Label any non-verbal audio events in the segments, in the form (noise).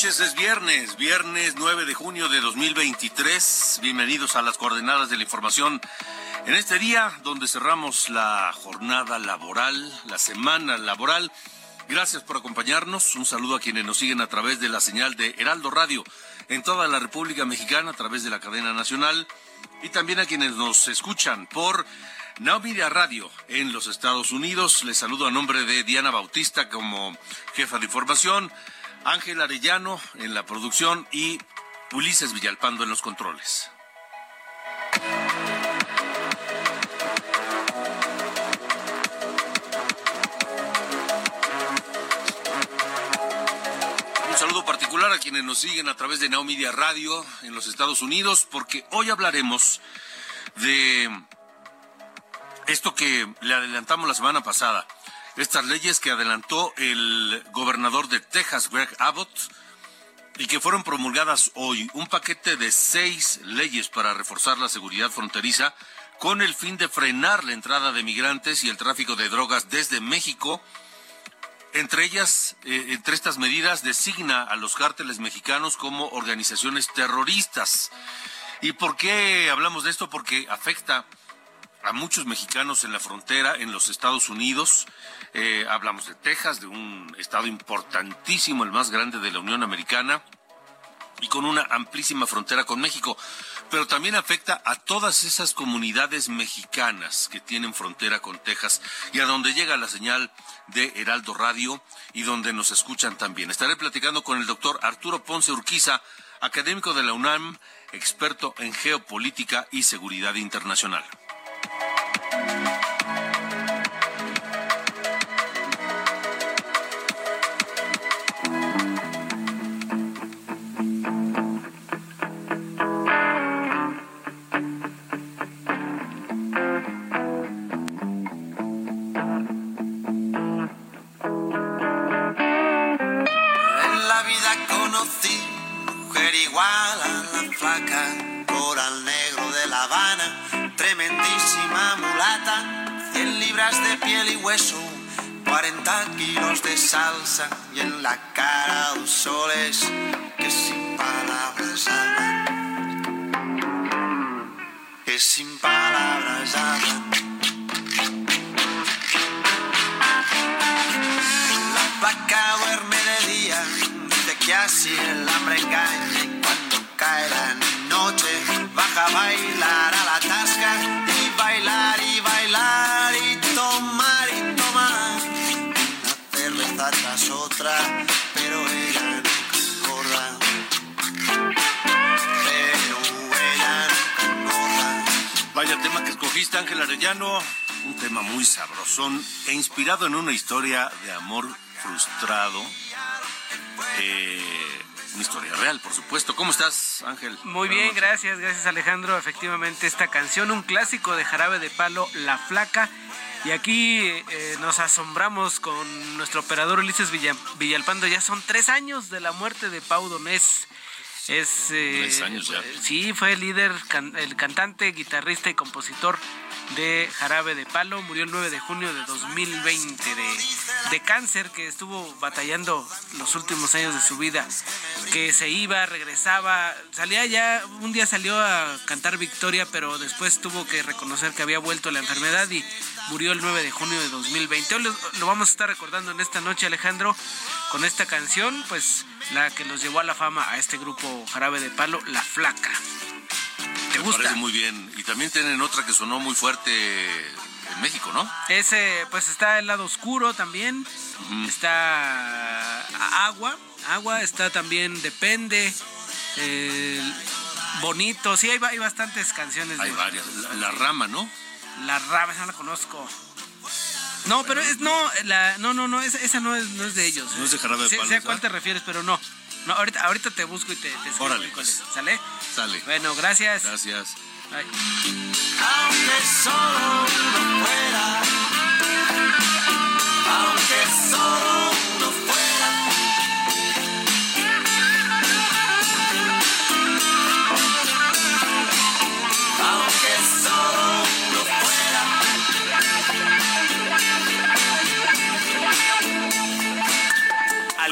Noches. Es viernes, viernes 9 de junio de 2023. Bienvenidos a las coordenadas de la información. En este día donde cerramos la jornada laboral, la semana laboral. Gracias por acompañarnos. Un saludo a quienes nos siguen a través de la señal de Heraldo Radio en toda la República Mexicana a través de la cadena nacional y también a quienes nos escuchan por Now Radio en los Estados Unidos. Les saludo a nombre de Diana Bautista como jefa de información, Ángel Arellano en la producción y Ulises Villalpando en los controles. Un saludo particular a quienes nos siguen a través de Now Media Radio en los Estados Unidos, porque hoy hablaremos de esto que le adelantamos la semana pasada, estas leyes que adelantó el gobernador de Texas, Greg Abbott, y que fueron promulgadas hoy, un paquete de seis leyes para reforzar la seguridad fronteriza con el fin de frenar la entrada de migrantes y el tráfico de drogas desde México. Entre ellas, eh, entre estas medidas, designa a los cárteles mexicanos como organizaciones terroristas. ¿Y por qué hablamos de esto? Porque afecta a muchos mexicanos en la frontera, en los Estados Unidos. Eh, hablamos de Texas, de un estado importantísimo, el más grande de la Unión Americana, y con una amplísima frontera con México. Pero también afecta a todas esas comunidades mexicanas que tienen frontera con Texas y a donde llega la señal de Heraldo Radio y donde nos escuchan también. Estaré platicando con el doctor Arturo Ponce Urquiza, académico de la UNAM, experto en geopolítica y seguridad internacional. Mujer igual a la flaca, coral negro de La Habana, tremendísima mulata, 100 libras de piel y hueso, 40 kilos de salsa y en la cara dos soles que sin palabras hablan, que sin palabras hablan. Que así el hambre engaña y cuando cae la noche baja a bailar a la tasca y bailar y bailar y tomar y tomar. Una cerveza tras otra, pero ella nunca engorda. Pero ella nunca engorda. Vaya tema que escogiste, Ángel Arellano. Un tema muy sabrosón e inspirado en una historia de amor frustrado. Eh, una historia real, por supuesto. ¿Cómo estás, Ángel? Muy bien, gracias, gracias Alejandro. Efectivamente, esta canción, un clásico de Jarabe de Palo, La Flaca. Y aquí eh, nos asombramos con nuestro operador Ulises Villa- Villalpando. Ya son tres años de la muerte de Pau Donés. Es, eh, años ya. Sí, fue el líder, el cantante, guitarrista y compositor de Jarabe de Palo. Murió el 9 de junio de 2020 de, de cáncer que estuvo batallando los últimos años de su vida. Que se iba, regresaba, salía ya, un día salió a cantar Victoria, pero después tuvo que reconocer que había vuelto la enfermedad y murió el 9 de junio de 2020. Hoy lo, vamos a estar recordando en esta noche, Alejandro, con esta canción, pues la que los llevó a la fama a este grupo Jarabe de Palo, La Flaca. ¿Te gusta? parece muy bien. Y también tienen otra que sonó muy fuerte en México, ¿no? Ese, pues está el lado oscuro también. Está Agua. Agua está también Depende. bonito. Sí, hay, hay bastantes canciones. Hay varias. La, Rama, ¿no? La Rama, esa no la conozco. No, pero es no, la, no, no, no, esa, esa no es, no es de ellos. No es de Jarabe de Palo. Sé, a cuál te refieres, pero no. No, ahorita, ahorita te busco y te, te escribo. Órale, pues. ¿Sale? Sale. Bueno, gracias. Gracias. Bye. Aunque solo uno fuera, aunque solo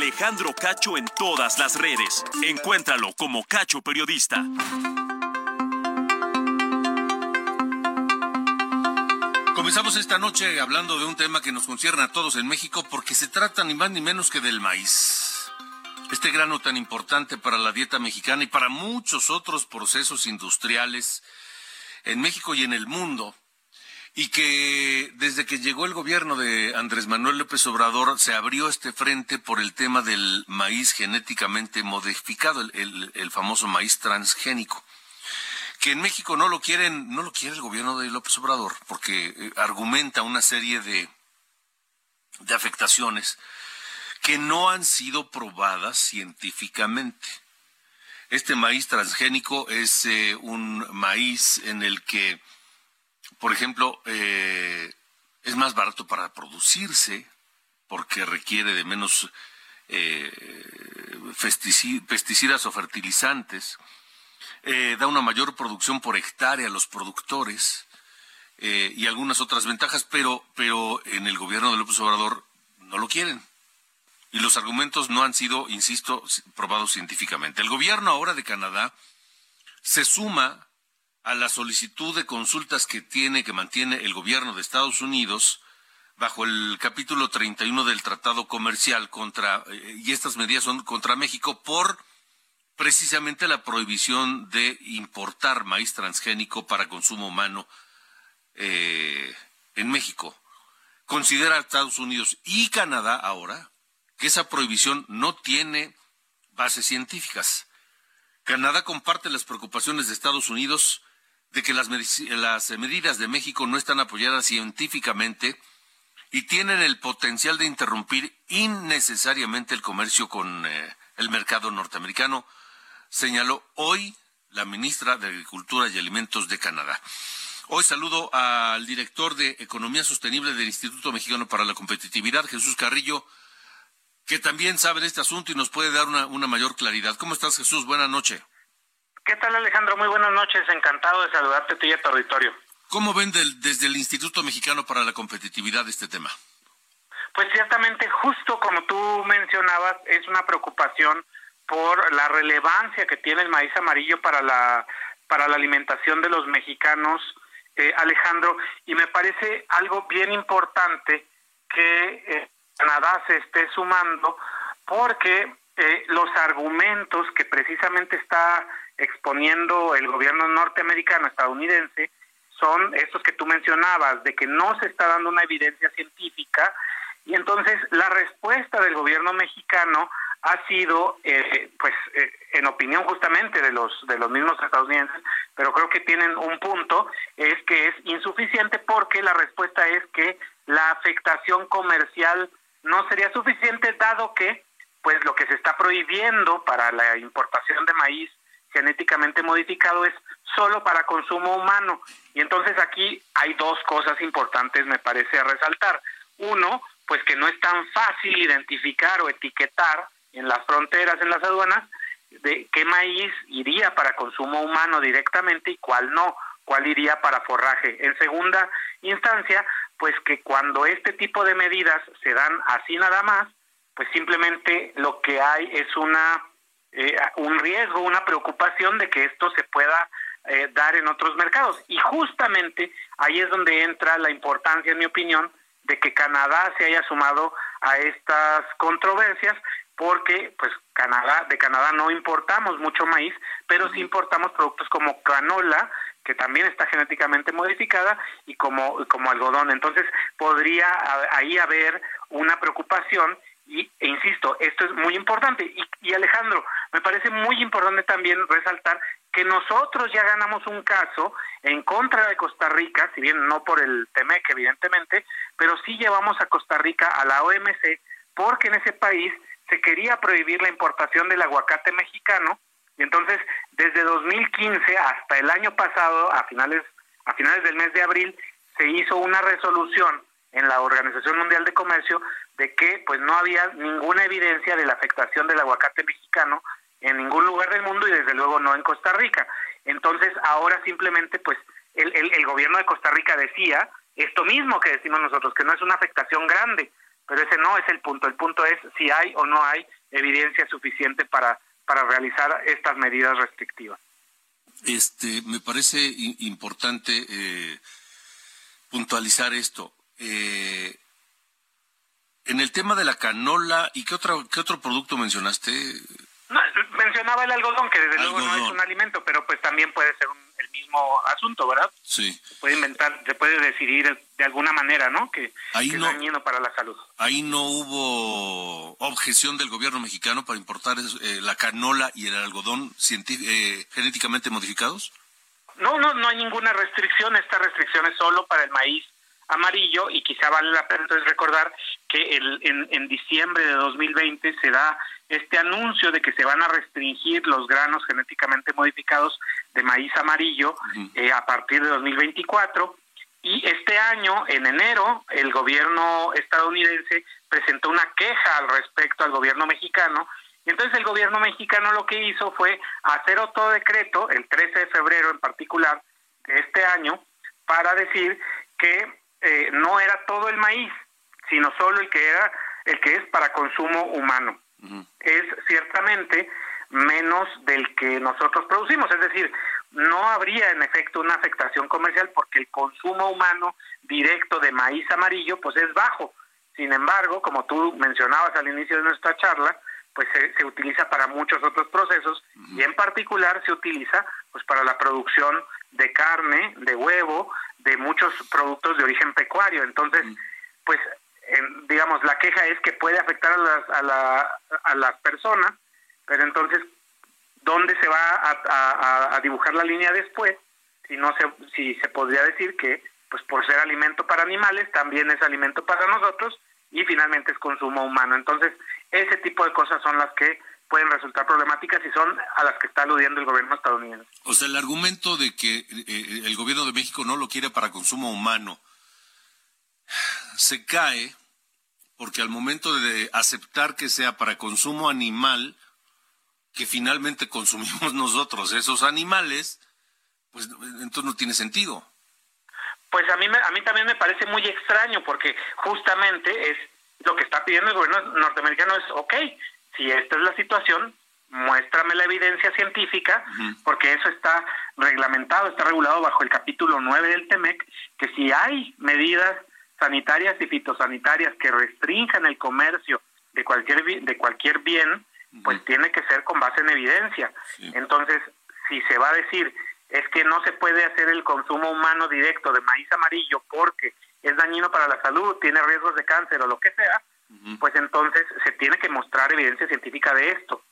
Alejandro Cacho en todas las redes. Encuéntralo como Cacho Periodista. Comenzamos esta noche hablando de un tema que nos concierne a todos en México porque se trata ni más ni menos que del maíz. Este grano tan importante para la dieta mexicana y para muchos otros procesos industriales en México y en el mundo. Y que desde que llegó el gobierno de Andrés Manuel López Obrador se abrió este frente por el tema del maíz genéticamente modificado, el, el famoso maíz transgénico que en México no lo quieren, no lo quiere el gobierno de López Obrador, porque eh, argumenta una serie de, de afectaciones que no han sido probadas científicamente. Este maíz transgénico es eh, un maíz en el que, por ejemplo, eh, es más barato para producirse porque requiere de menos pesticidas o fertilizantes eh, da una mayor producción por hectárea a los productores eh, y algunas otras ventajas, pero, pero en el gobierno de López Obrador no lo quieren. Y los argumentos no han sido, insisto, probados científicamente. El gobierno ahora de Canadá se suma a la solicitud de consultas que tiene, que mantiene el gobierno de Estados Unidos bajo el capítulo 31 del Tratado Comercial contra, eh, y estas medidas son contra México por precisamente la prohibición de importar maíz transgénico para consumo humano eh, en México. Considera Estados Unidos y Canadá ahora que esa prohibición no tiene bases científicas. Canadá comparte las preocupaciones de Estados Unidos de que las, medidas de México no están apoyadas científicamente y tienen el potencial de interrumpir innecesariamente el comercio con eh, el mercado norteamericano, señaló hoy la ministra de Agricultura y Alimentos de Canadá. Hoy saludo al director de Economía Sostenible del Instituto Mexicano para la Competitividad, Jesús Carrillo, que también sabe de este asunto y nos puede dar una, mayor claridad. ¿Cómo estás, Jesús? Buenas noches. ¿Qué tal, Alejandro? Muy buenas noches. Encantado de saludarte a ti y a tu auditorio. ¿Cómo ven desde el Instituto Mexicano para la Competitividad este tema? Pues ciertamente, justo como tú mencionabas, es una preocupación por la relevancia que tiene el maíz amarillo para la para la alimentación de los mexicanos, eh, Alejandro, y me parece algo bien importante que eh, Canadá se esté sumando porque eh, los argumentos que precisamente está exponiendo el gobierno norteamericano estadounidense son estos que tú mencionabas, de que no se está dando una evidencia científica y entonces la respuesta del gobierno mexicano ha sido, eh, pues, eh, en opinión justamente de los de los mismos estadounidenses, pero creo que tienen un punto, es que es insuficiente porque la respuesta es que la afectación comercial no sería suficiente dado que, pues, lo que se está prohibiendo para la importación de maíz genéticamente modificado es solo para consumo humano. Y entonces aquí hay dos cosas importantes, me parece, a resaltar. Uno, pues que no es tan fácil identificar o etiquetar en las fronteras, en las aduanas, de qué maíz iría para consumo humano directamente y cuál no, cuál iría para forraje. En segunda instancia, pues que cuando este tipo de medidas se dan así nada más, pues simplemente lo que hay es una eh, un riesgo, una preocupación de que esto se pueda eh, dar en otros mercados. Y justamente ahí es donde entra la importancia, en mi opinión, de que Canadá se haya sumado a estas controversias, porque pues Canadá, de Canadá no importamos mucho maíz, pero sí importamos productos como canola, que también está genéticamente modificada, y como, como algodón. Entonces podría ahí haber una preocupación y, e insisto, esto es muy importante. Y, y, Alejandro, me parece muy importante también resaltar que nosotros ya ganamos un caso en contra de Costa Rica, si bien no por el TEMEC, evidentemente, pero sí llevamos a Costa Rica a la OMC porque en ese país se quería prohibir la importación del aguacate mexicano y entonces desde 2015 hasta el año pasado, a finales, a finales del mes de abril, se hizo una resolución en la Organización Mundial de Comercio de que pues no había ninguna evidencia de la afectación del aguacate mexicano en ningún lugar del mundo y desde luego no en Costa Rica. Entonces ahora simplemente pues el, el, gobierno de Costa Rica decía esto mismo que decimos nosotros, que no es una afectación grande, pero ese no es el punto. El punto es si hay o no hay evidencia suficiente para, para realizar estas medidas restrictivas. Este, me parece importante eh, puntualizar esto. Eh, en el tema de la canola, ¿y qué, otro qué otro producto mencionaste? mencionaba el algodón, que desde luego no es un alimento, pero pues también puede ser el mismo asunto, ¿verdad? Sí. Se puede inventar, se puede decidir de alguna manera, ¿no? Que, ahí es dañino para la salud. Ahí no hubo objeción del gobierno mexicano para importar eh, la canola y el algodón eh, genéticamente modificados. No, no, no hay ninguna restricción. Esta restricción es solo para el maíz amarillo y quizá vale la pena entonces recordar que el, en, en diciembre de 2020 se da este anuncio de que se van a restringir los granos genéticamente modificados de maíz amarillo eh, a partir de 2024 y este año en enero el gobierno estadounidense presentó una queja al respecto al gobierno mexicano. Y entonces el gobierno mexicano lo que hizo fue hacer otro decreto el 13 de febrero en particular de este año para decir que eh, no era todo el maíz, sino solo el que era el que es para consumo humano. Es ciertamente menos del que nosotros producimos, es decir, no habría en efecto una afectación comercial porque el consumo humano directo de maíz amarillo pues es bajo. Sin embargo, como tú mencionabas al inicio de nuestra charla, pues se, se utiliza para muchos otros procesos y en particular se utiliza pues para la producción de carne, de huevo, de muchos productos de origen pecuario. Entonces, pues, digamos, la queja es que puede afectar a las, a, la, a las personas, pero entonces, ¿dónde se va a, a, dibujar la línea después? Si no se, si se podría decir que, pues, por ser alimento para animales, también es alimento para nosotros y finalmente es consumo humano. Entonces, ese tipo de cosas son las que pueden resultar problemáticas y son a las que está aludiendo el gobierno estadounidense. O sea, el argumento de que eh, el gobierno de México no lo quiere para consumo humano se cae porque al momento de aceptar que sea para consumo animal, que finalmente consumimos (laughs) nosotros esos animales, pues entonces no tiene sentido. Pues a mí, a mí también me parece muy extraño porque justamente es lo que está pidiendo el gobierno norteamericano es, ok, si esta es la situación, muéstrame la evidencia científica, porque eso está reglamentado, está regulado bajo el capítulo 9 del TEMEC, que si hay medidas sanitarias y fitosanitarias que restrinjan el comercio de cualquier de cualquier bien, pues tiene que ser con base en evidencia. Entonces, si se va a decir es que no se puede hacer el consumo humano directo de maíz amarillo porque es dañino para la salud, tiene riesgos de cáncer o lo que sea, pues entonces se tiene que mostrar evidencia científica de esto.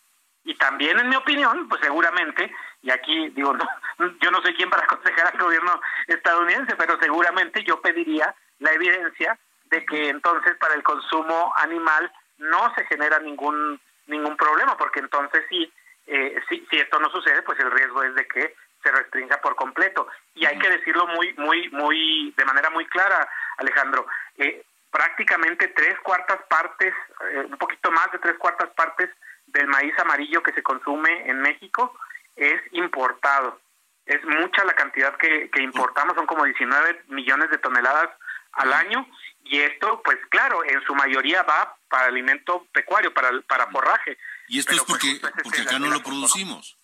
Y también, en mi opinión, pues seguramente, y aquí digo, (laughs) no, yo no soy quien para aconsejar al gobierno estadounidense, pero seguramente yo pediría la evidencia de que entonces para el consumo animal no se genera ningún ningún problema, porque entonces sí, eh, si, si esto no sucede, pues el riesgo es de que se restrinja por completo. Y hay que decirlo muy, muy, muy, de manera muy clara, Alejandro. Eh, prácticamente tres cuartas partes, eh, un poquito más de tres cuartas partes del maíz amarillo que se consume en México es importado. Es mucha la cantidad que, que importamos, son como 19 millones de toneladas al año y esto, pues claro, en su mayoría va para alimento pecuario, para, para forraje. ¿Y esto es pues, porque, porque acá no lo producimos?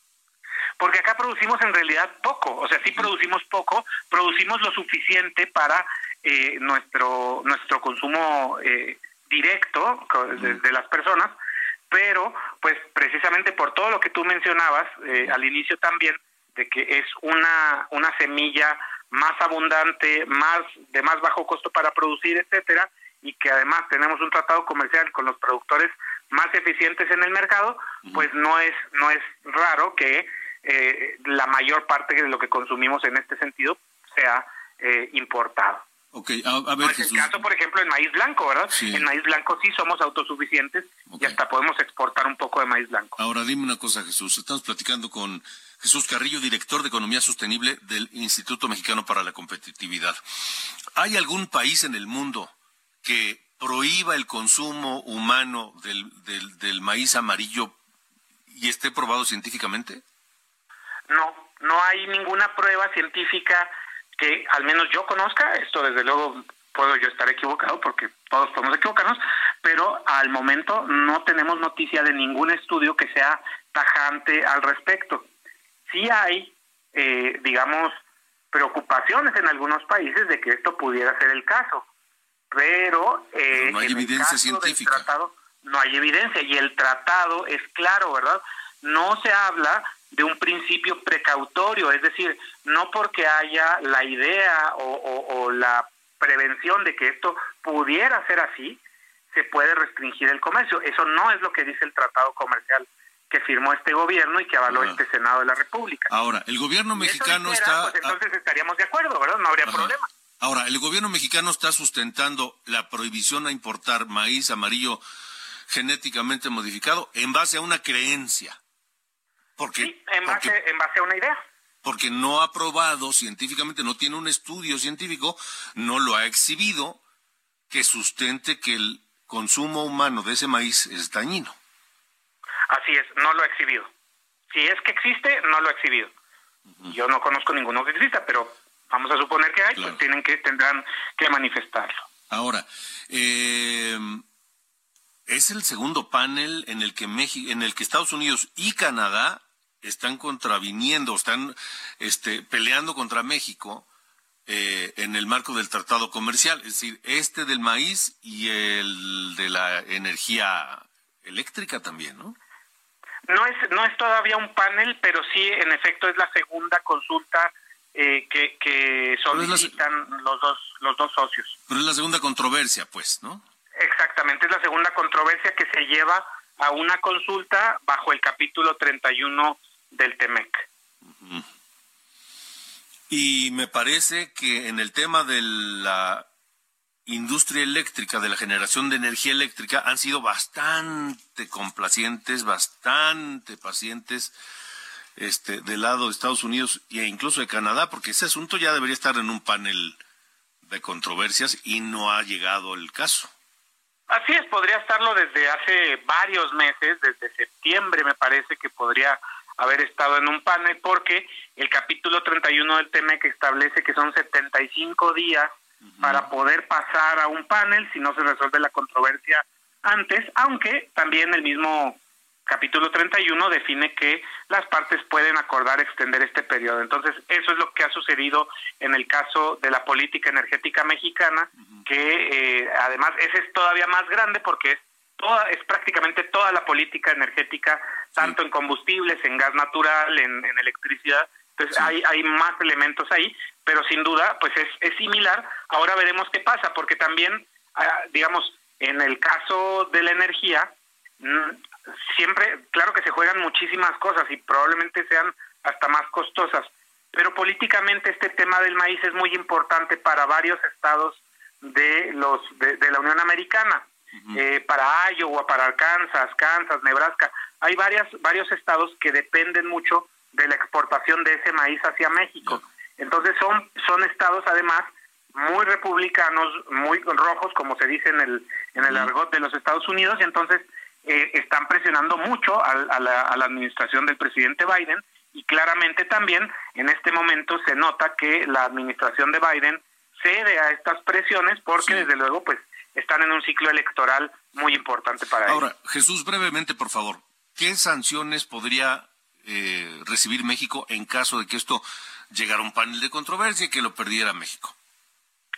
Porque acá producimos en realidad poco, o sea, sí producimos poco, producimos lo suficiente para eh, nuestro, nuestro consumo eh, directo de, las personas, pero pues precisamente por todo lo que tú mencionabas eh, al inicio también, de que es una, una semilla más abundante, más de más bajo costo para producir, etcétera, y que además tenemos un tratado comercial con los productores más eficientes en el mercado, pues no es no es raro que eh, la mayor parte de lo que consumimos en este sentido sea eh, importado. Ok, a, ver, el caso, por ejemplo, en maíz blanco, ¿verdad? En maíz blanco sí somos autosuficientes y hasta podemos exportar un poco de maíz blanco. Ahora, dime una cosa, Jesús. Estamos platicando con Jesús Carrillo, director de Economía Sostenible del Instituto Mexicano para la Competitividad. ¿Hay algún país en el mundo que prohíba el consumo humano del, del, maíz amarillo y esté probado científicamente? No, no hay ninguna prueba científica que al menos yo conozca, esto desde luego puedo yo estar equivocado porque todos podemos equivocarnos, pero al momento no tenemos noticia de ningún estudio que sea tajante al respecto sí hay, eh, digamos, preocupaciones en algunos países de que esto pudiera ser el caso, pero, eh, no hay evidencia científica. Tratado, no hay evidencia y el tratado es claro, ¿verdad? No se habla de un principio precautorio, es decir, no porque haya la idea o la prevención de que esto pudiera ser así, se puede restringir el comercio. Eso no es lo que dice el tratado comercial que firmó este gobierno y que avaló este Senado de la República. Ahora, el gobierno mexicano está... Pues entonces estaríamos de acuerdo, ¿verdad? No habría problema. Ahora, el gobierno mexicano está sustentando la prohibición a importar maíz amarillo genéticamente modificado en base a una creencia. Porque, sí, en base, en base a una idea. Porque no ha probado científicamente, no tiene un estudio científico, no lo ha exhibido que sustente que el consumo humano de ese maíz es dañino. Así es, no lo ha exhibido. Si es que existe, no lo ha exhibido. Yo no conozco ninguno que exista, pero vamos a suponer que hay, pues tienen que tendrán que manifestarlo. Ahora, eh, es el segundo panel en el que México, en el que Estados Unidos y Canadá están contraviniendo, están este, peleando contra México eh, en el marco del tratado comercial, es decir, este del maíz y el de la energía eléctrica también, ¿no? No es, no es todavía un panel, pero sí, en efecto, es la segunda consulta eh, que, que solicitan los, dos, los dos socios. Pero es la segunda controversia, pues, ¿no? Exactamente, es la segunda controversia que se lleva a una consulta bajo el capítulo 31 del TEMEC. Y me parece que en el tema de la industria eléctrica, de la generación de energía eléctrica, han sido bastante complacientes, bastante pacientes este, del lado de Estados Unidos e incluso de Canadá, porque ese asunto ya debería estar en un panel de controversias y no ha llegado el caso. Así es, podría estarlo desde hace varios meses, desde septiembre me parece que podría haber estado en un panel, porque el capítulo 31 del tema que establece que son 75 días para poder pasar a un panel si no se resuelve la controversia antes, aunque también el mismo capítulo 31 define que las partes pueden acordar extender este periodo. Entonces, eso es lo que ha sucedido en el caso de la política energética mexicana, que eh, además ese es todavía más grande porque es toda es prácticamente toda la política energética, tanto en combustibles, en gas natural, en, electricidad. Entonces, hay, hay más elementos ahí pero sin duda, pues es, es similar. Ahora veremos qué pasa, porque también, ah, digamos, en el caso de la energía, mm, siempre, claro que se juegan muchísimas cosas y probablemente sean hasta más costosas, pero políticamente este tema del maíz es muy importante para varios estados de los de, la Unión Americana, eh, para Iowa, para Arkansas, Kansas, Nebraska, hay varias varios estados que dependen mucho de la exportación de ese maíz hacia México. Entonces son, son estados además muy republicanos, muy rojos, como se dice en el, en el argot de los Estados Unidos, y entonces eh, están presionando mucho a, la, a la administración del presidente Biden. Y claramente también en este momento se nota que la administración de Biden cede a estas presiones porque desde luego pues están en un ciclo electoral muy importante para ellos. Ahora, Jesús, brevemente, por favor, ¿qué sanciones podría eh, recibir México en caso de que esto llegara a un panel de controversia y que lo perdiera México?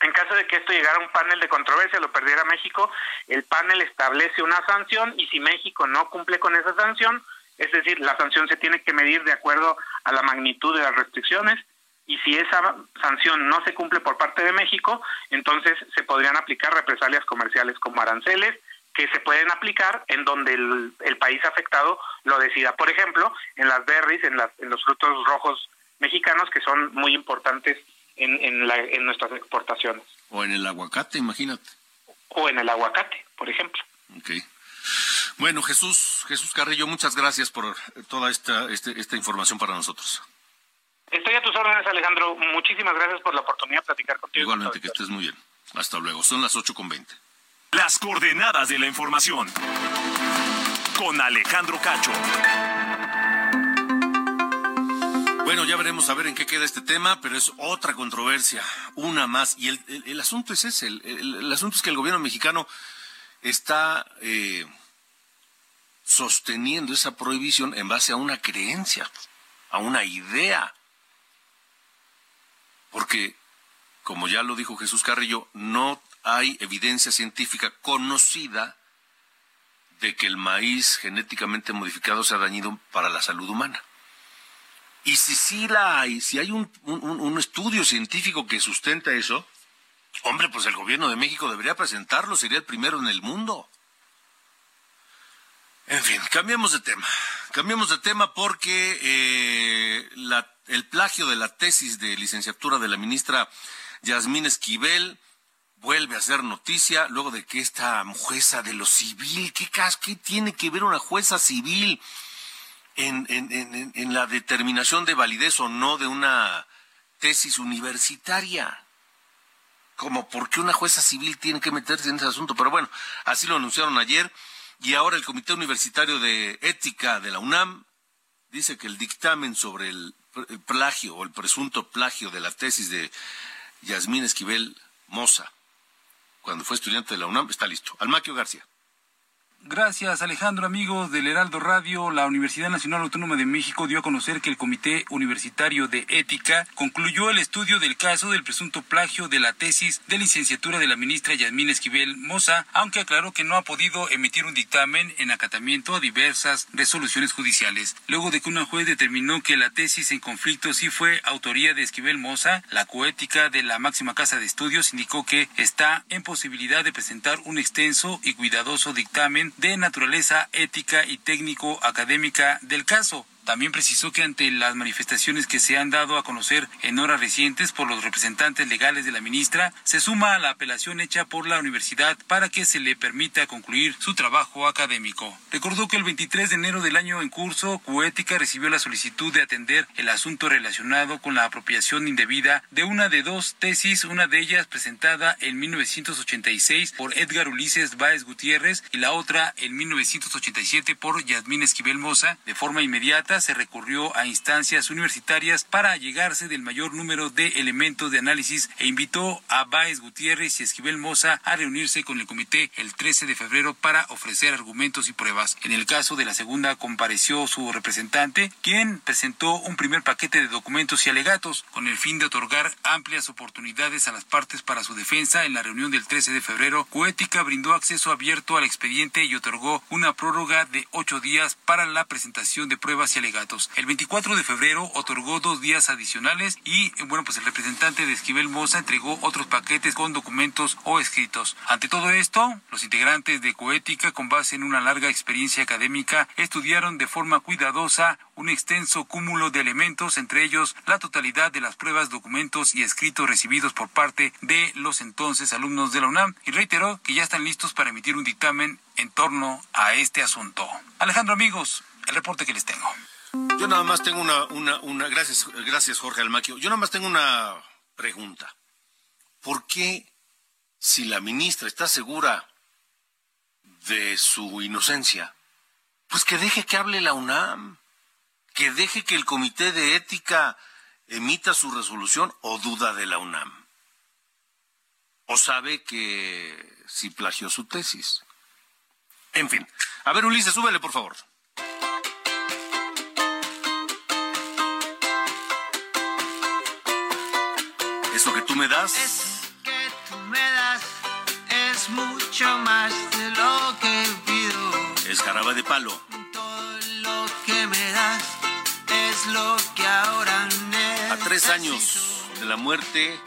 En caso de que esto llegara a un panel de controversia, lo perdiera México, el panel establece una sanción y si México no cumple con esa sanción, es decir, la sanción se tiene que medir de acuerdo a la magnitud de las restricciones y si esa sanción no se cumple por parte de México, entonces se podrían aplicar represalias comerciales como aranceles que se pueden aplicar en donde el, país afectado lo decida. Por ejemplo, en las berries, en, en los frutos rojos mexicanos que son muy importantes en, en, en nuestras exportaciones. O en el aguacate, imagínate. O en el aguacate, por ejemplo. Okay. Bueno, Jesús, Jesús Carrillo, muchas gracias por toda esta, este, esta información para nosotros. Estoy a tus órdenes, Alejandro. Muchísimas gracias por la oportunidad de platicar contigo. Igualmente, que estés muy bien. Hasta luego. Son las ocho con veinte. Las coordenadas de la información. Con Alejandro Cacho. Bueno, ya veremos a ver en qué queda este tema, pero es otra controversia, una más. Y el, asunto es ese, el, asunto es que el gobierno mexicano está eh, sosteniendo esa prohibición en base a una creencia, a una idea. Porque, como ya lo dijo Jesús Carrillo, no hay evidencia científica conocida de que el maíz genéticamente modificado sea dañino para la salud humana. Y si sí la hay, si hay un, un, estudio científico que sustenta eso, hombre, pues el gobierno de México debería presentarlo, sería el primero en el mundo. En fin, cambiemos de tema. Cambiemos de tema porque eh, el plagio de la tesis de licenciatura de la ministra Yasmín Esquivel vuelve a ser noticia luego de que esta jueza de lo civil, ¿qué, qué tiene que ver una jueza civil en, en, en la determinación de validez o no de una tesis universitaria? Como por qué una jueza civil tiene que meterse en ese asunto. Pero bueno, así lo anunciaron ayer y ahora el Comité Universitario de Ética de la UNAM dice que el dictamen sobre el, plagio o el presunto plagio de la tesis de Yasmín Esquivel Moza, cuando fue estudiante de la UNAM, está listo. Almaquio García. Gracias, Alejandro, amigos del Heraldo Radio. La Universidad Nacional Autónoma de México dio a conocer que el Comité Universitario de Ética concluyó el estudio del caso del presunto plagio de la tesis de licenciatura de la ministra Yasmín Esquivel Moza, aunque aclaró que no ha podido emitir un dictamen en acatamiento a diversas resoluciones judiciales. Luego de que una juez determinó que la tesis en conflicto sí fue autoría de Esquivel Moza, la coética de la máxima casa de estudios indicó que está en posibilidad de presentar un extenso y cuidadoso dictamen de naturaleza ética y técnico-académica del caso. También precisó que ante las manifestaciones que se han dado a conocer en horas recientes por los representantes legales de la ministra, se suma a la apelación hecha por la universidad para que se le permita concluir su trabajo académico. Recordó que el 23 de enero del año en curso, Cuética recibió la solicitud de atender el asunto relacionado con la apropiación indebida de una de dos tesis, una de ellas presentada en 1986 por Edgar Ulises Báez Gutiérrez y la otra en 1987 por Yasmín Esquivel Moza, de forma inmediata se recurrió a instancias universitarias para llegarse del mayor número de elementos de análisis e invitó a Báez Gutiérrez y Esquivel Moza a reunirse con el comité el 13 de febrero para ofrecer argumentos y pruebas. En el caso de la segunda compareció su representante, quien presentó un primer paquete de documentos y alegatos con el fin de otorgar amplias oportunidades a las partes para su defensa. En la reunión del 13 de febrero, Coética brindó acceso abierto al expediente y otorgó una prórroga de ocho días para la presentación de pruebas y El 24 de febrero otorgó dos días adicionales y, bueno, pues el representante de Esquivel Moza entregó otros paquetes con documentos o escritos. Ante todo esto, los integrantes de Coética, con base en una larga experiencia académica, estudiaron de forma cuidadosa un extenso cúmulo de elementos, entre ellos la totalidad de las pruebas, documentos y escritos recibidos por parte de los entonces alumnos de la UNAM y reiteró que ya están listos para emitir un dictamen en torno a este asunto. Alejandro amigos, el reporte que les tengo. Yo nada más tengo una, una, gracias, gracias Jorge Almaquio. Yo nada más tengo una pregunta. ¿Por qué, si la ministra está segura de su inocencia, pues que deje que hable la UNAM, que deje que el Comité de Ética emita su resolución o duda de la UNAM. O sabe que si plagió su tesis. En fin. A ver, Ulises, súbele, por favor. Eso que tú me das. Es que tú me das es mucho más de lo que pido. Es jarabe de palo. Todo lo que me das es lo que ahora necesito. A tres años de la muerte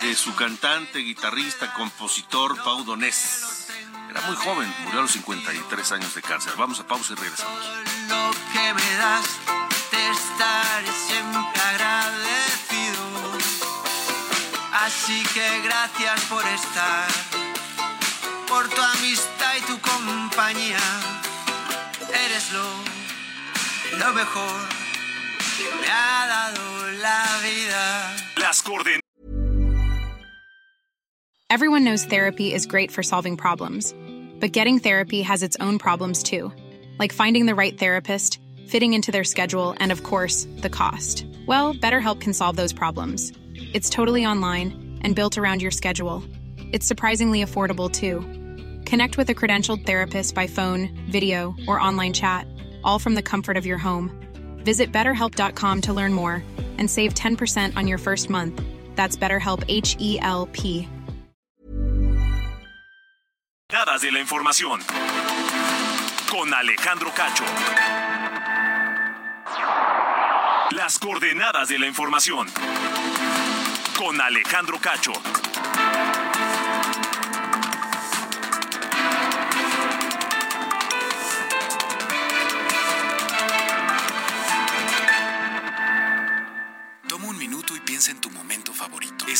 de su cantante, guitarrista, compositor Pau Donés. Era muy joven, murió a los 53 años de cáncer. Vamos a pausa y regresamos. Todo lo que me das te estaré Así que gracias por estar, por tu amistad y tu compañía. Eres lo, lo mejor que me ha dado la vida. Las. Everyone knows therapy is great for solving problems, but getting therapy has its own problems too, like finding the right therapist, fitting into their schedule, and of course, the cost. Well, BetterHelp can solve those problems. It's totally online and built around your schedule. It's surprisingly affordable too. Connect with a credentialed therapist by phone, video, or online chat, all from the comfort of your home. Visit betterhelp.com to learn more and save 10% on your first month. That's BetterHelp H E L P. Coordenadas de la información. Con Alejandro Cacho. Las coordenadas de la información. Con Alejandro Cacho.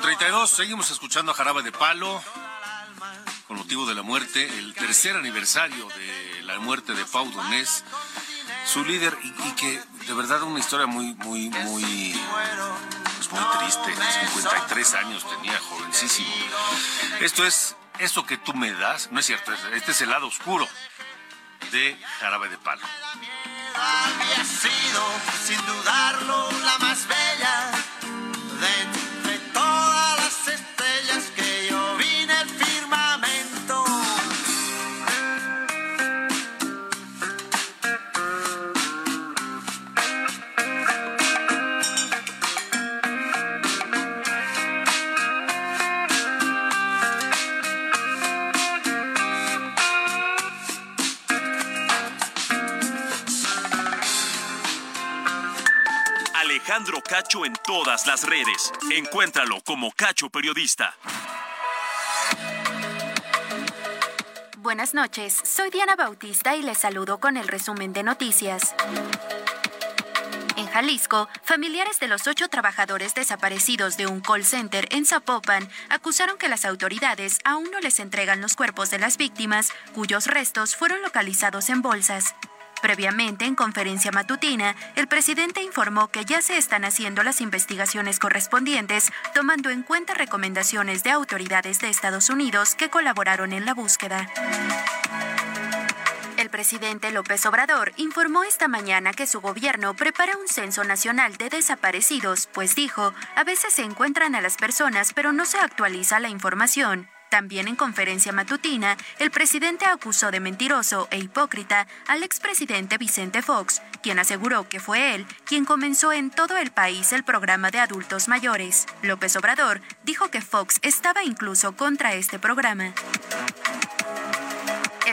Son las 8.32, seguimos escuchando a Jarabe de Palo con motivo de la muerte, el tercer aniversario de la muerte de Pau Donés, su líder, y, y que de verdad una historia muy, muy, muy, pues muy triste, 53 años tenía, jovencísimo. Esto es, eso que tú me das, no es cierto, este es el lado oscuro de Jarabe de Palo. había sido, sin dudarlo, la más bella Cacho en todas las redes. Encuéntralo como Cacho Periodista. Buenas noches, soy Diana Bautista y les saludo con el resumen de noticias. En Jalisco, familiares de los ocho trabajadores desaparecidos de un call center en Zapopan acusaron que las autoridades aún no les entregan los cuerpos de las víctimas, cuyos restos fueron localizados en bolsas. Previamente, en conferencia matutina, el presidente informó que ya se están haciendo las investigaciones correspondientes, tomando en cuenta recomendaciones de autoridades de Estados Unidos que colaboraron en la búsqueda. El presidente López Obrador informó esta mañana que su gobierno prepara un censo nacional de desaparecidos, pues dijo, a veces se encuentran a las personas pero no se actualiza la información. También en conferencia matutina, el presidente acusó de mentiroso e hipócrita al expresidente Vicente Fox, quien aseguró que fue él quien comenzó en todo el país el programa de adultos mayores. López Obrador dijo que Fox estaba incluso contra este programa.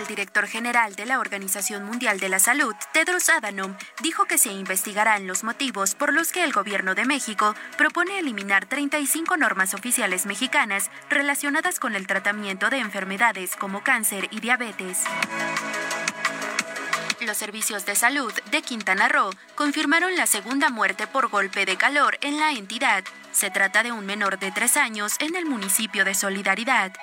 Director general de la Organización Mundial de la Salud, Tedros Adhanom, dijo que se investigarán los motivos por los que el gobierno de México propone eliminar 35 normas oficiales mexicanas relacionadas con el tratamiento de enfermedades como cáncer y diabetes. Los servicios de salud de Quintana Roo confirmaron la segunda muerte por golpe de calor en la entidad. Se trata de un menor de tres años en el municipio de Solidaridad.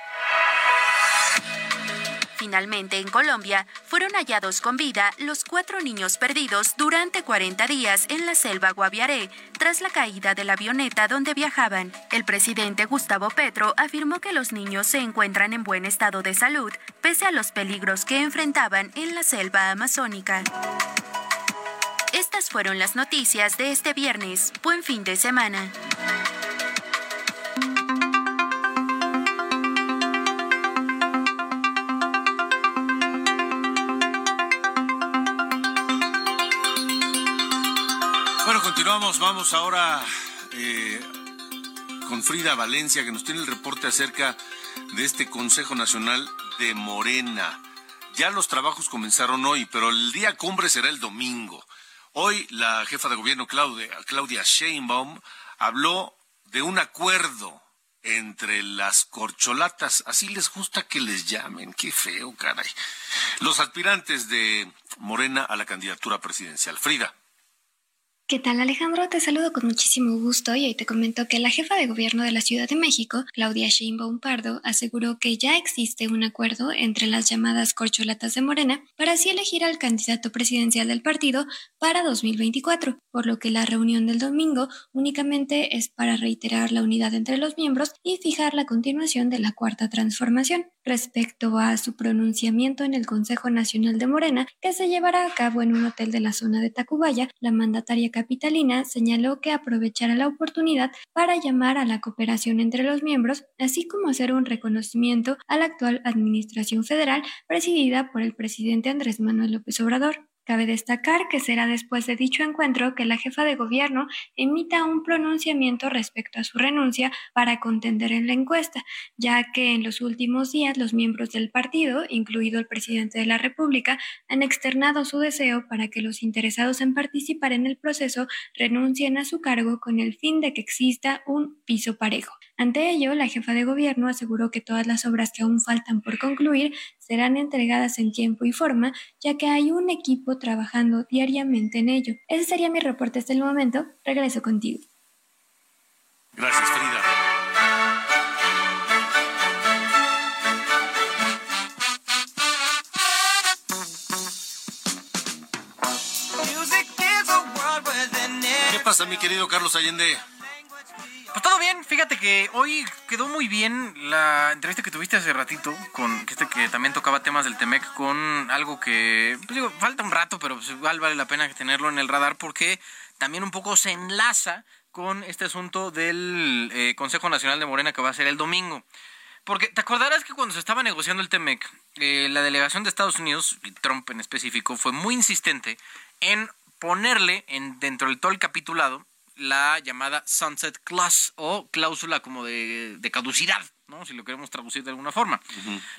Finalmente, en Colombia, fueron hallados con vida los cuatro niños perdidos durante 40 días en la selva Guaviaré, tras la caída de la avioneta donde viajaban. El presidente Gustavo Petro afirmó que los niños se encuentran en buen estado de salud, pese a los peligros que enfrentaban en la selva amazónica. Estas fueron las noticias de este viernes. Buen fin de semana. Continuamos. Vamos ahora eh, con Frida Valencia, que nos tiene el reporte acerca de este Consejo Nacional de Morena. Ya los trabajos comenzaron hoy, pero el día cumbre será el domingo. Hoy la jefa de gobierno Claudia, Claudia Sheinbaum habló de un acuerdo entre las corcholatas, así les gusta que les llamen, qué feo, caray. Los aspirantes de Morena a la candidatura presidencial. Frida. ¿Qué tal Alejandro? Te saludo con muchísimo gusto y hoy te comento que la jefa de gobierno de la Ciudad de México, Claudia Sheinbaum Pardo, aseguró que ya existe un acuerdo entre las llamadas corcholatas de Morena para así elegir al candidato presidencial del partido para 2024, por lo que la reunión del domingo únicamente es para reiterar la unidad entre los miembros y fijar la continuación de la cuarta transformación. Respecto a su pronunciamiento en el Consejo Nacional de Morena, que se llevará a cabo en un hotel de la zona de Tacubaya, la mandataria capitalina señaló que aprovechará la oportunidad para llamar a la cooperación entre los miembros, así como hacer un reconocimiento a la actual Administración Federal presidida por el presidente Andrés Manuel López Obrador. Cabe destacar que será después de dicho encuentro que la jefa de gobierno emita un pronunciamiento respecto a su renuncia para contender en la encuesta, ya que en los últimos días los miembros del partido, incluido el presidente de la República, han externado su deseo para que los interesados en participar en el proceso renuncien a su cargo con el fin de que exista un piso parejo. Ante ello, la jefa de gobierno aseguró que todas las obras que aún faltan por concluir serán entregadas en tiempo y forma, ya que hay un equipo trabajando diariamente en ello. Ese sería mi reporte hasta el momento. Regreso contigo. Gracias, Frida. ¿Qué pasa, mi querido Carlos Allende? Pues todo bien, fíjate que hoy quedó muy bien la entrevista que tuviste hace ratito con que este que también tocaba temas del Temec con algo que pues digo, falta un rato, pero pues igual vale la pena tenerlo en el radar porque también un poco se enlaza con este asunto del eh, Consejo Nacional de Morena que va a ser el domingo. Porque te acordarás que cuando se estaba negociando el TEMEC, eh, la delegación de Estados Unidos, y Trump en específico, fue muy insistente en ponerle en, dentro del todo el capitulado la llamada Sunset Clause o cláusula como de, de caducidad, ¿no? si lo queremos traducir de alguna forma.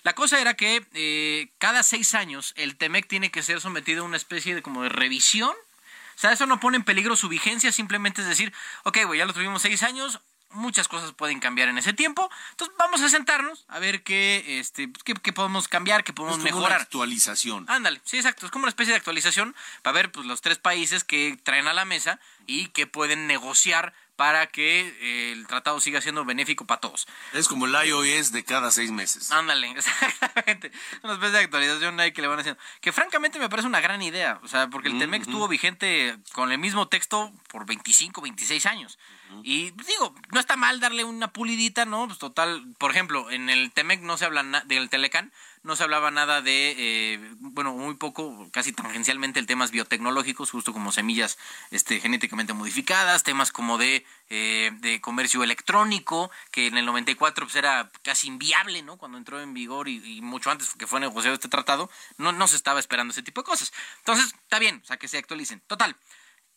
La cosa era que eh, cada seis años el TEMEC tiene que ser sometido a una especie de como de revisión. O sea, eso no pone en peligro su vigencia, simplemente es decir, ok, pues ya lo tuvimos seis años, muchas cosas pueden cambiar en ese tiempo. Entonces vamos a sentarnos a ver qué, este, qué, qué podemos cambiar, qué podemos Es como mejorar. Una actualización. Ándale, sí, exacto. Es como una especie de actualización para ver pues, los tres países que traen a la mesa y que pueden negociar para que eh, el tratado siga siendo benéfico para todos. Es como el iOS de cada seis meses. Ándale, (laughs) exactamente. Una especie de actualización ahí que le van haciendo. Que francamente me parece una gran idea, o sea, porque el TEMEC estuvo vigente con el mismo texto por 25, 26 años. Y digo, no está mal darle una pulidita, ¿no? Pues total, por ejemplo, en el TEMEC no se habla del Telecan, no se hablaba nada de, eh, bueno, muy poco, casi tangencialmente el temas biotecnológicos, justo como semillas este, genéticamente modificadas, temas como de, eh, de comercio electrónico, que en el 94 pues, era casi inviable, ¿no? Cuando entró en vigor y, mucho antes que fue negociado este tratado, no, se estaba esperando ese tipo de cosas. Entonces, está bien, o sea, que se actualicen. Total,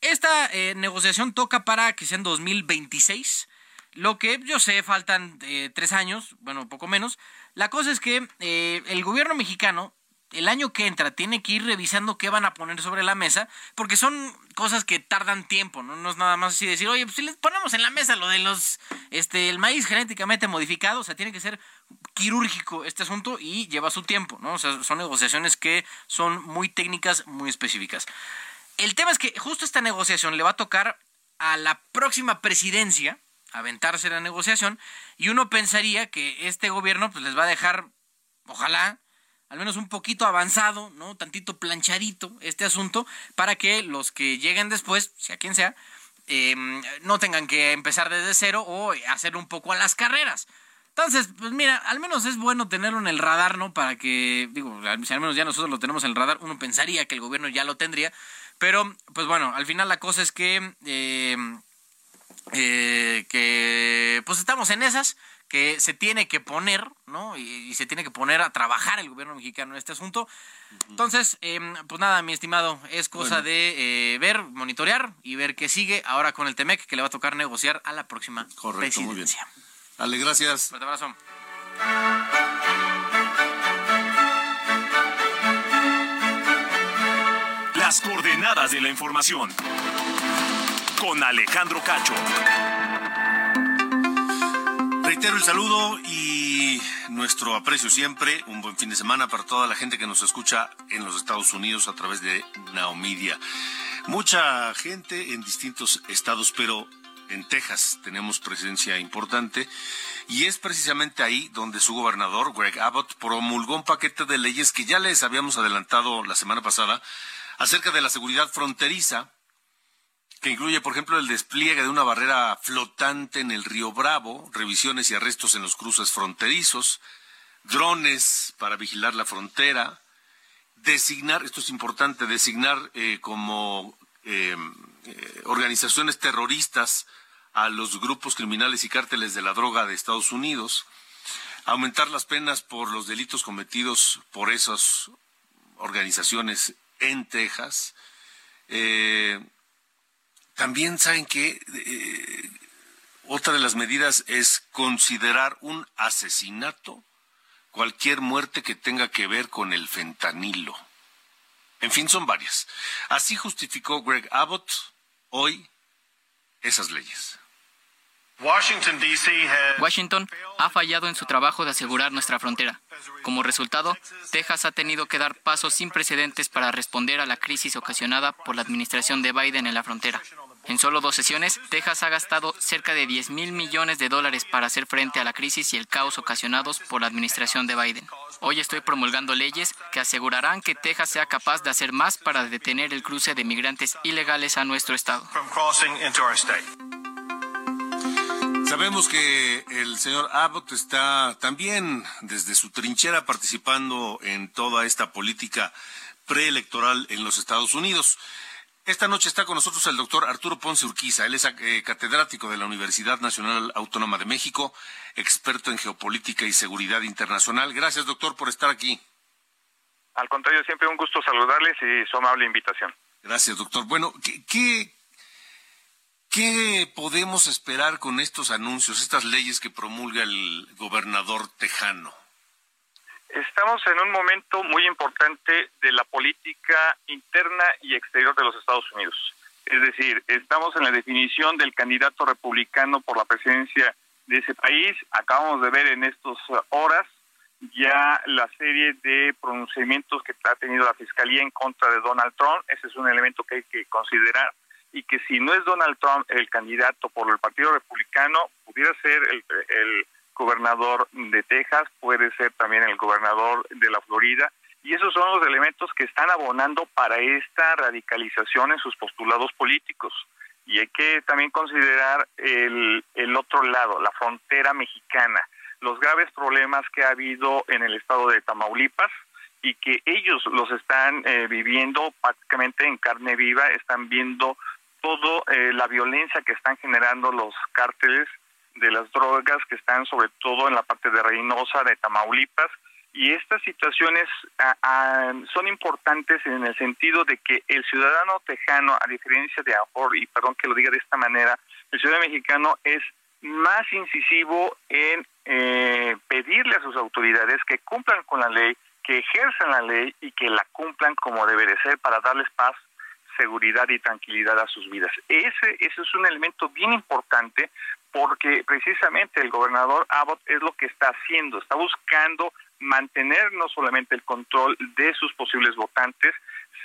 esta eh, negociación toca para que sea en 2026. Lo que yo sé, faltan tres años, bueno, poco menos, la cosa es que eh, el gobierno mexicano el año que entra tiene que ir revisando qué van a poner sobre la mesa, porque son cosas que tardan tiempo, ¿no? No es nada más así decir, oye, pues si les ponemos en la mesa lo de los, este, el maíz genéticamente modificado, o sea, tiene que ser quirúrgico este asunto y lleva su tiempo, ¿no? O sea, son negociaciones que son muy técnicas, muy específicas. El tema es que justo esta negociación le va a tocar a la próxima presidencia, aventarse la negociación y uno pensaría que este gobierno pues les va a dejar, ojalá, al menos un poquito avanzado, ¿no? Tantito planchadito este asunto para que los que lleguen después, sea quien sea, em, no tengan que empezar desde cero o hacer un poco a las carreras. Entonces, pues mira, al menos es bueno tenerlo en el radar, ¿no? Para que, digo, si al menos ya nosotros lo tenemos en el radar, uno pensaría que el gobierno ya lo tendría. Pero, pues bueno, al final la cosa es que eh, eh, que pues estamos en esas, que se tiene que poner, ¿no? Y, se tiene que poner a trabajar el gobierno mexicano en este asunto. Entonces, em, pues nada, mi estimado, es cosa de eh, ver, monitorear y ver qué sigue ahora con el TEMEC, que le va a tocar negociar a la próxima Correcto, presidencia. Muy bien. Ale, gracias. Fuerte abrazo. Las coordenadas de la información con Alejandro Cacho. Reitero el saludo y nuestro aprecio siempre. Un buen fin de semana para toda la gente que nos escucha en los Estados Unidos a través de Naomedia. Mucha gente en distintos estados, pero en Texas tenemos presencia importante y es precisamente ahí donde su gobernador, Greg Abbott, promulgó un paquete de leyes que ya les habíamos adelantado la semana pasada acerca de la seguridad fronteriza que incluye, por ejemplo, el despliegue de una barrera flotante en el río Bravo, revisiones y arrestos en los cruces fronterizos, drones para vigilar la frontera, designar, esto es importante, designar eh, como em, eh, organizaciones terroristas a los grupos criminales y cárteles de la droga de Estados Unidos, aumentar las penas por los delitos cometidos por esas organizaciones en Texas, eh, también saben que eh, otra de las medidas es considerar un asesinato cualquier muerte que tenga que ver con el fentanilo. En fin, son varias. Así justificó Greg Abbott hoy esas leyes. Washington ha fallado en su trabajo de asegurar nuestra frontera. Como resultado, Texas ha tenido que dar pasos sin precedentes para responder a la crisis ocasionada por la administración de Biden en la frontera. En solo dos sesiones, Texas ha gastado cerca de 10 mil millones de dólares para hacer frente a la crisis y el caos ocasionados por la administración de Biden. Hoy estoy promulgando leyes que asegurarán que Texas sea capaz de hacer más para detener el cruce de migrantes ilegales a nuestro estado. Sabemos que el señor Abbott está también desde su trinchera participando en toda esta política preelectoral en los Estados Unidos. Esta noche está con nosotros el doctor Arturo Ponce Urquiza. Él es eh, catedrático de la Universidad Nacional Autónoma de México, experto en geopolítica y seguridad internacional. Gracias, doctor, por estar aquí. Al contrario, siempre un gusto saludarles y su amable invitación. Gracias, doctor. Bueno, ¿qué, qué podemos esperar con estos anuncios, estas leyes que promulga el gobernador tejano? Estamos en un momento muy importante de la política interna y exterior de los Estados Unidos. Es decir, estamos en la definición del candidato republicano por la presidencia de ese país. Acabamos de ver en estas horas ya la serie de pronunciamientos que ha tenido la Fiscalía en contra de Donald Trump. Ese es un elemento que hay que considerar. y que si no es Donald Trump el candidato por el Partido Republicano, pudiera ser el, el gobernador de Texas, puede ser también el gobernador de la Florida, y esos son los elementos que están abonando para esta radicalización en sus postulados políticos. Y hay que también considerar el, el otro lado, la frontera mexicana, los graves problemas que ha habido en el estado de Tamaulipas y que ellos los están eh, viviendo prácticamente en carne viva, están viendo toda eh, la violencia que están generando los cárteles de las drogas que están sobre todo en la parte de Reynosa, de Tamaulipas, y estas situaciones son importantes en el sentido de que el ciudadano tejano, a diferencia de ahora, y perdón que lo diga de esta manera, el ciudadano mexicano es más incisivo en eh, pedirle a sus autoridades que cumplan con la ley, que ejerzan la ley y que la cumplan como debe de ser para darles paz, seguridad y tranquilidad a sus vidas. Ese, ese es un elemento bien importante porque precisamente el gobernador Abbott es lo que está haciendo, está buscando mantener no solamente el control de sus posibles votantes,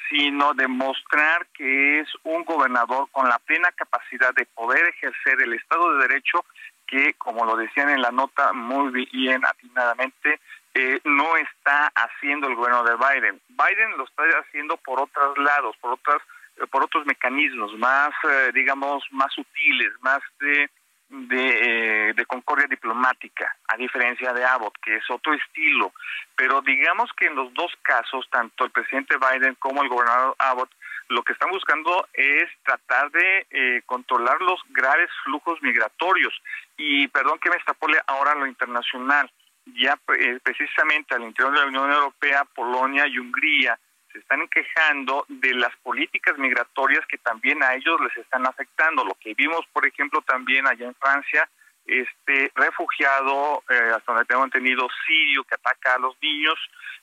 sino demostrar que es un gobernador con la plena capacidad de poder ejercer el Estado de Derecho que, como lo decían en la nota muy bien atinadamente, eh, no está haciendo el gobierno de Biden. Biden lo está haciendo por otros lados, por otras, eh, por otros mecanismos más, eh, digamos, más sutiles, más de de, eh, de, concordia diplomática, a diferencia de Abbott, que es otro estilo. Pero digamos que en los dos casos, tanto el presidente Biden como el gobernador Abbott, lo que están buscando es tratar de eh, controlar los graves flujos migratorios. Y perdón que me estapole ahora lo internacional, ya eh, precisamente al interior de la Unión Europea, Polonia y Hungría se están quejando de las políticas migratorias que también a ellos les están afectando. Lo que vimos, por ejemplo, también allá en Francia, este refugiado, eh, hasta donde tengo entendido, sirio que ataca a los niños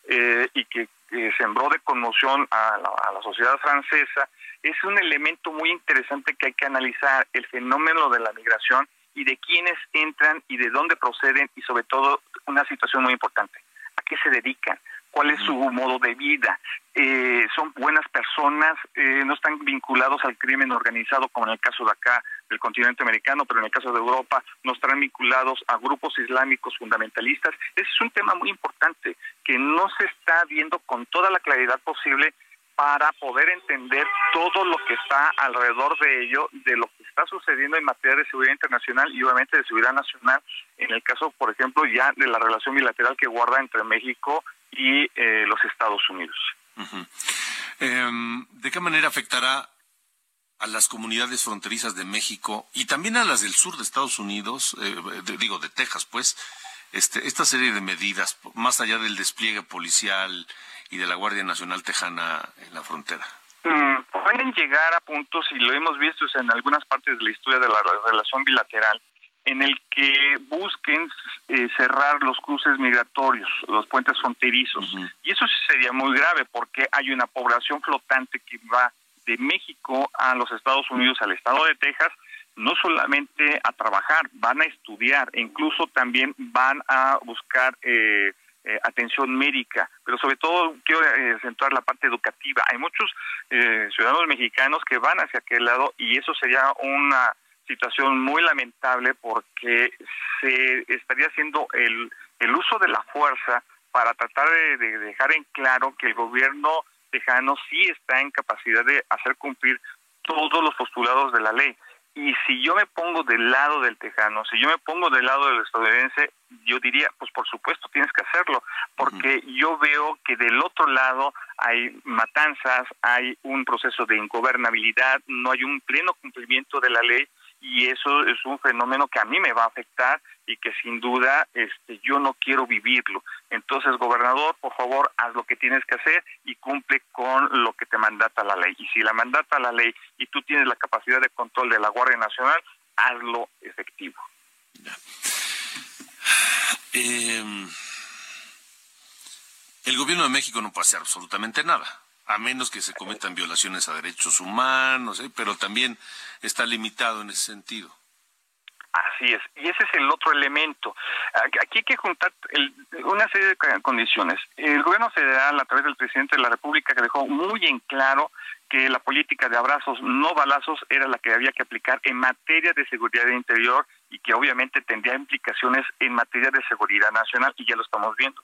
eh, y que sembró de conmoción a la, a la sociedad francesa, es un elemento muy interesante que hay que analizar, el fenómeno de la migración y de quiénes entran y de dónde proceden y sobre todo una situación muy importante, a qué se dedican cuál es su modo de vida. Eh, son buenas personas, eh, no están vinculados al crimen organizado como en el caso de acá del continente americano, pero en el caso de Europa no están vinculados a grupos islámicos fundamentalistas. Ese es un tema muy importante que no se está viendo con toda la claridad posible para poder entender todo lo que está alrededor de ello, de lo que está sucediendo en materia de seguridad internacional y obviamente de seguridad nacional, en el caso, por ejemplo, ya de la relación bilateral que guarda entre México y eh, los Estados Unidos. Em, ¿De qué manera afectará a las comunidades fronterizas de México y también a las del sur de Estados Unidos, eh, digo de Texas, pues, este, esta serie de medidas, más allá del despliegue policial y de la Guardia Nacional Tejana en la frontera? Mm, pueden llegar a puntos, y lo hemos visto en algunas partes de la historia de la relación bilateral, en el que busquen eh, cerrar los cruces migratorios, los puentes fronterizos. Y eso sí sería muy grave porque hay una población flotante que va de México a los Estados Unidos, al estado de Texas, no solamente a trabajar, van a estudiar, e incluso también van a buscar eh, eh, atención médica, pero sobre todo quiero centrar la parte educativa. Hay muchos ciudadanos mexicanos que van hacia aquel lado y eso sería una situación muy lamentable porque se estaría haciendo el, el uso de la fuerza para tratar de, dejar en claro que el gobierno tejano sí está en capacidad de hacer cumplir todos los postulados de la ley. Y si yo me pongo del lado del tejano, si yo me pongo del lado del estadounidense, yo diría, pues por supuesto tienes que hacerlo, porque yo veo que del otro lado hay matanzas, hay un proceso de ingobernabilidad, no hay un pleno cumplimiento de la ley y eso es un fenómeno que a mí me va a afectar y que sin duda este yo no quiero vivirlo. Entonces, gobernador, por favor, haz lo que tienes que hacer y cumple con lo que te mandata la ley. Y si la mandata la ley y tú tienes la capacidad de control de la Guardia Nacional, hazlo efectivo. Em, el gobierno de México no puede hacer absolutamente nada a menos que se cometan violaciones a derechos humanos, ¿eh? pero también está limitado en ese sentido. Así es, y ese es el otro elemento. Aquí hay que juntar una serie de condiciones. El gobierno federal, a través del presidente de la República, que dejó muy en claro que la política de abrazos, no balazos, era la que había que aplicar en materia de seguridad interior y que obviamente tendría implicaciones en materia de seguridad nacional y ya lo estamos viendo.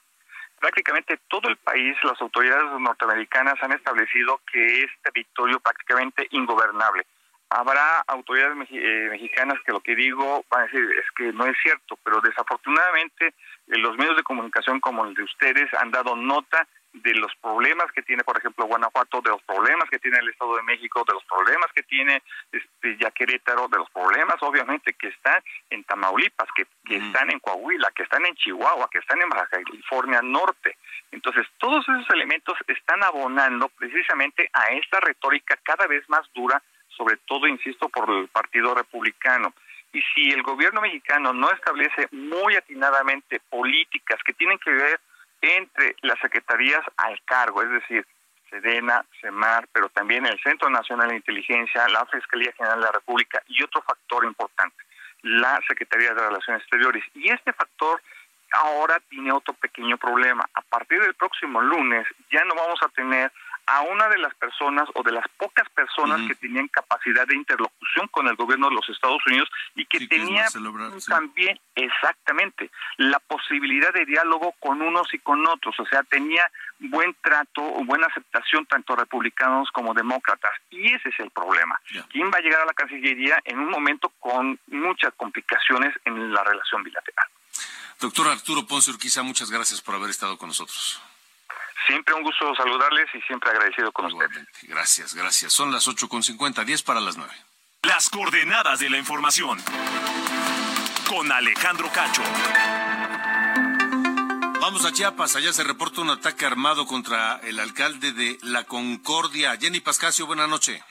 Prácticamente todo el país, las autoridades norteamericanas han establecido que es territorio prácticamente ingobernable. Habrá autoridades eh, mexicanas que lo que digo van a decir es que no es cierto, pero desafortunadamente eh, los medios de comunicación como el de ustedes han dado nota de los problemas que tiene, por ejemplo, Guanajuato, de los problemas que tiene el Estado de México, de los problemas que tiene este, ya Querétaro, de los problemas, obviamente, que están en Tamaulipas, que, que están en Coahuila, que están en Chihuahua, que están en Baja California Norte. Entonces, todos esos elementos están abonando precisamente a esta retórica cada vez más dura, sobre todo, insisto, por el Partido Republicano. Y si el gobierno mexicano no establece muy atinadamente políticas que tienen que ver entre las secretarías al cargo, es decir, Sedena, CEMAR, pero también el Centro Nacional de Inteligencia, la Fiscalía General de la República y otro factor importante, la Secretaría de Relaciones Exteriores. Y este factor ahora tiene otro pequeño problema. A partir del próximo lunes ya no vamos a tener a una de las personas o de las pocas personas que tenían capacidad de interlocución con el gobierno de los Estados Unidos y que tenía también exactamente la posibilidad de diálogo con unos y con otros, o sea, tenía buen trato o buena aceptación tanto republicanos como demócratas. Y ese es el problema. ¿Quién va a llegar a la Cancillería en un momento con muchas complicaciones en la relación bilateral? Doctor Arturo Ponce Urquiza, muchas gracias por haber estado con nosotros. Siempre un gusto saludarles y siempre agradecido con ustedes. Gracias, gracias. Son las con 8.50, 10 para las 9. Las coordenadas de la información. Con Alejandro Cacho. Vamos a Chiapas, allá se reporta un ataque armado contra el alcalde de La Concordia. Jenny Pascasio, buenas noches.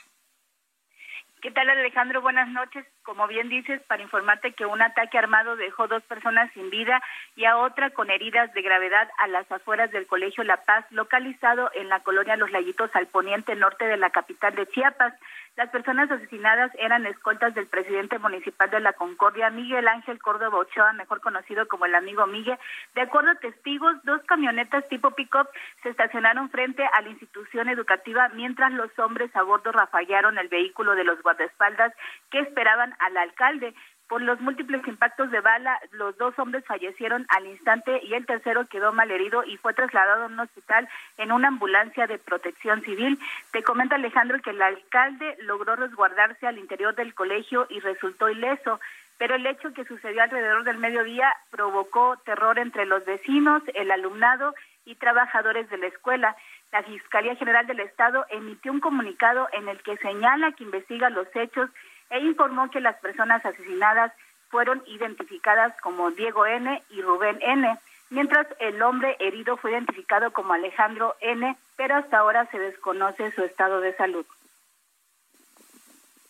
¿Qué tal Alejandro? Buenas noches. Como bien dices, para informarte que un ataque armado dejó dos personas sin vida y a otra con heridas de gravedad a las afueras del Colegio La Paz, localizado en la colonia Los Layitos al poniente norte de la capital de Chiapas. Las personas asesinadas eran escoltas del presidente municipal de La Concordia, Miguel Ángel Córdoba Ochoa, mejor conocido como el amigo Miguel. De acuerdo a testigos, dos camionetas tipo pick-up se estacionaron frente a la institución educativa mientras los hombres a bordo rafallaron el vehículo de los guardaespaldas que esperaban al alcalde. Por los múltiples impactos de bala, los dos hombres fallecieron al instante y el tercero quedó malherido y fue trasladado a un hospital en una ambulancia de protección civil. Te comenta Alejandro que el alcalde logró resguardarse al interior del colegio y resultó ileso pero el hecho que sucedió alrededor del mediodía provocó terror entre los vecinos, el alumnado y trabajadores de la escuela. La Fiscalía General del Estado emitió un comunicado en el que señala que investiga los hechos e informó que las personas asesinadas fueron identificadas como Diego N. y Rubén N., mientras el hombre herido fue identificado como Alejandro N., pero hasta ahora se desconoce su estado de salud.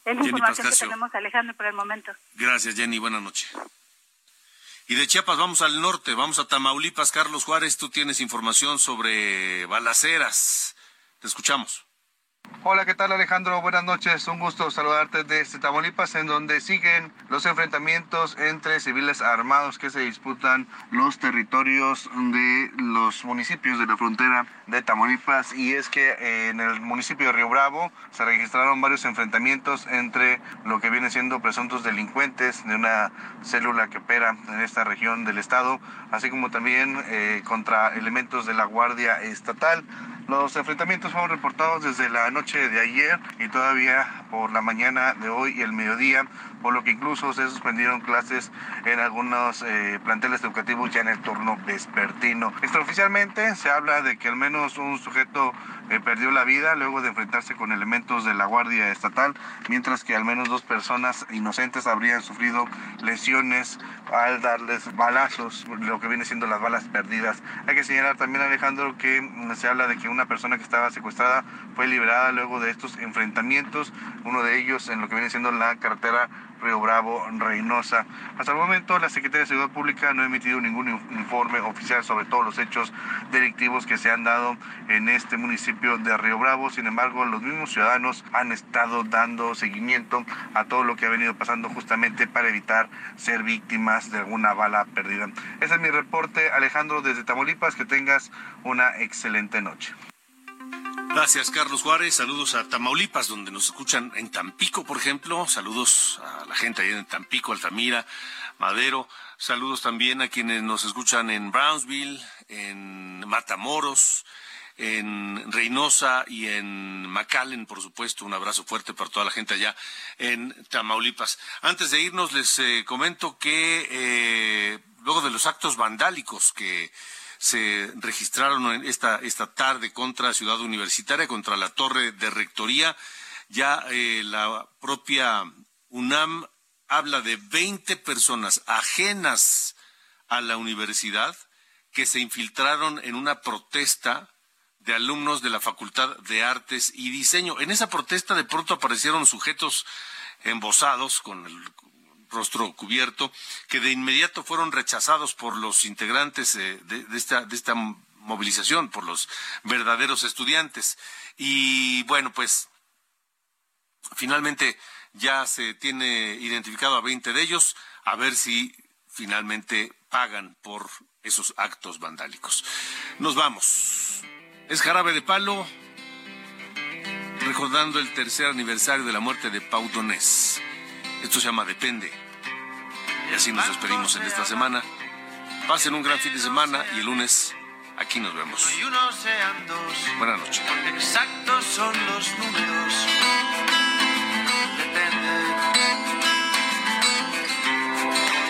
Es la información que tenemos, Alejandro, por el momento. Gracias, Jenny. Buenas noches. Y de Chiapas vamos al norte, vamos a Tamaulipas. Carlos Juárez, tú tienes información sobre balaceras. Te escuchamos. Hola, ¿qué tal Alejandro? Buenas noches. Un gusto saludarte desde Tamaulipas, en donde siguen los enfrentamientos entre civiles armados que se disputan los territorios de los municipios de la frontera de Tamaulipas. Y es que en el municipio de Río Bravo se registraron varios enfrentamientos entre lo que viene siendo presuntos delincuentes de una célula que opera en esta región del estado, así como también eh, contra elementos de la Guardia Estatal. Los enfrentamientos fueron reportados desde la noche de ayer y todavía por la mañana de hoy y el mediodía, por lo que incluso se suspendieron clases en algunos eh, planteles educativos ya en el turno vespertino. Extraoficialmente se habla de que al menos un sujeto eh, perdió la vida luego de enfrentarse con elementos de la Guardia Estatal, mientras que al menos dos personas inocentes habrían sufrido lesiones al darles balazos, lo que viene siendo las balas perdidas. Hay que señalar también, Alejandro, que mm, se habla de que una persona que estaba secuestrada fue liberada luego de estos enfrentamientos, uno de ellos en lo que viene siendo la carretera Río Bravo, Reynosa. Hasta el momento la Secretaría de Seguridad Pública no ha emitido ningún informe oficial sobre todos los hechos delictivos que se han dado en este municipio de Río Bravo. Sin embargo, los mismos ciudadanos han estado dando seguimiento a todo lo que ha venido pasando justamente para evitar ser víctimas de alguna bala perdida. Ese es mi reporte, Alejandro, desde Tamaulipas. Que tengas una excelente noche. Gracias, Carlos Juárez. Saludos a Tamaulipas, donde nos escuchan en Tampico, por ejemplo. Saludos a la gente ahí en Tampico, Altamira, Madero. Saludos también a quienes nos escuchan en Brownsville, en Matamoros, en Reynosa y en McAllen, por supuesto. Un abrazo fuerte para toda la gente allá en Tamaulipas. Antes de irnos, les eh, comento que eh, luego de los actos vandálicos que se registraron esta, esta tarde contra Ciudad Universitaria, contra la torre de rectoría. Ya eh, la propia UNAM habla de 20 personas ajenas a la universidad que se infiltraron en una protesta de alumnos de la Facultad de Artes y Diseño. En esa protesta de pronto aparecieron sujetos embosados con el rostro cubierto, que de inmediato fueron rechazados por los integrantes de, esta, esta movilización, por los verdaderos estudiantes. Y bueno, pues finalmente ya se tiene identificado a 20 de ellos, a ver si finalmente pagan por esos actos vandálicos. Nos vamos. Es jarabe de palo, recordando el tercer aniversario de la muerte de Pau Donés. Esto se llama Depende. Y así nos despedimos en esta semana. Pasen un gran fin de semana y el lunes aquí nos vemos. Buenas noches. Exactos son los números. Depende.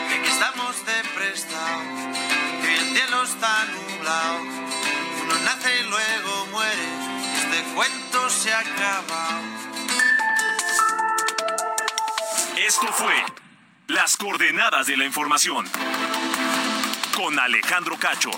De que estamos de prestado, que el cielo está nublado. Uno nace y luego muere. Este cuento se acaba. Esto fue Las coordenadas de la información con Alejandro Cacho.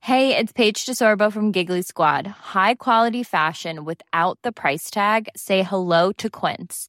Hey, it's Paige DeSorbo from Giggly Squad. High quality fashion without the price tag. Say hello to Quince.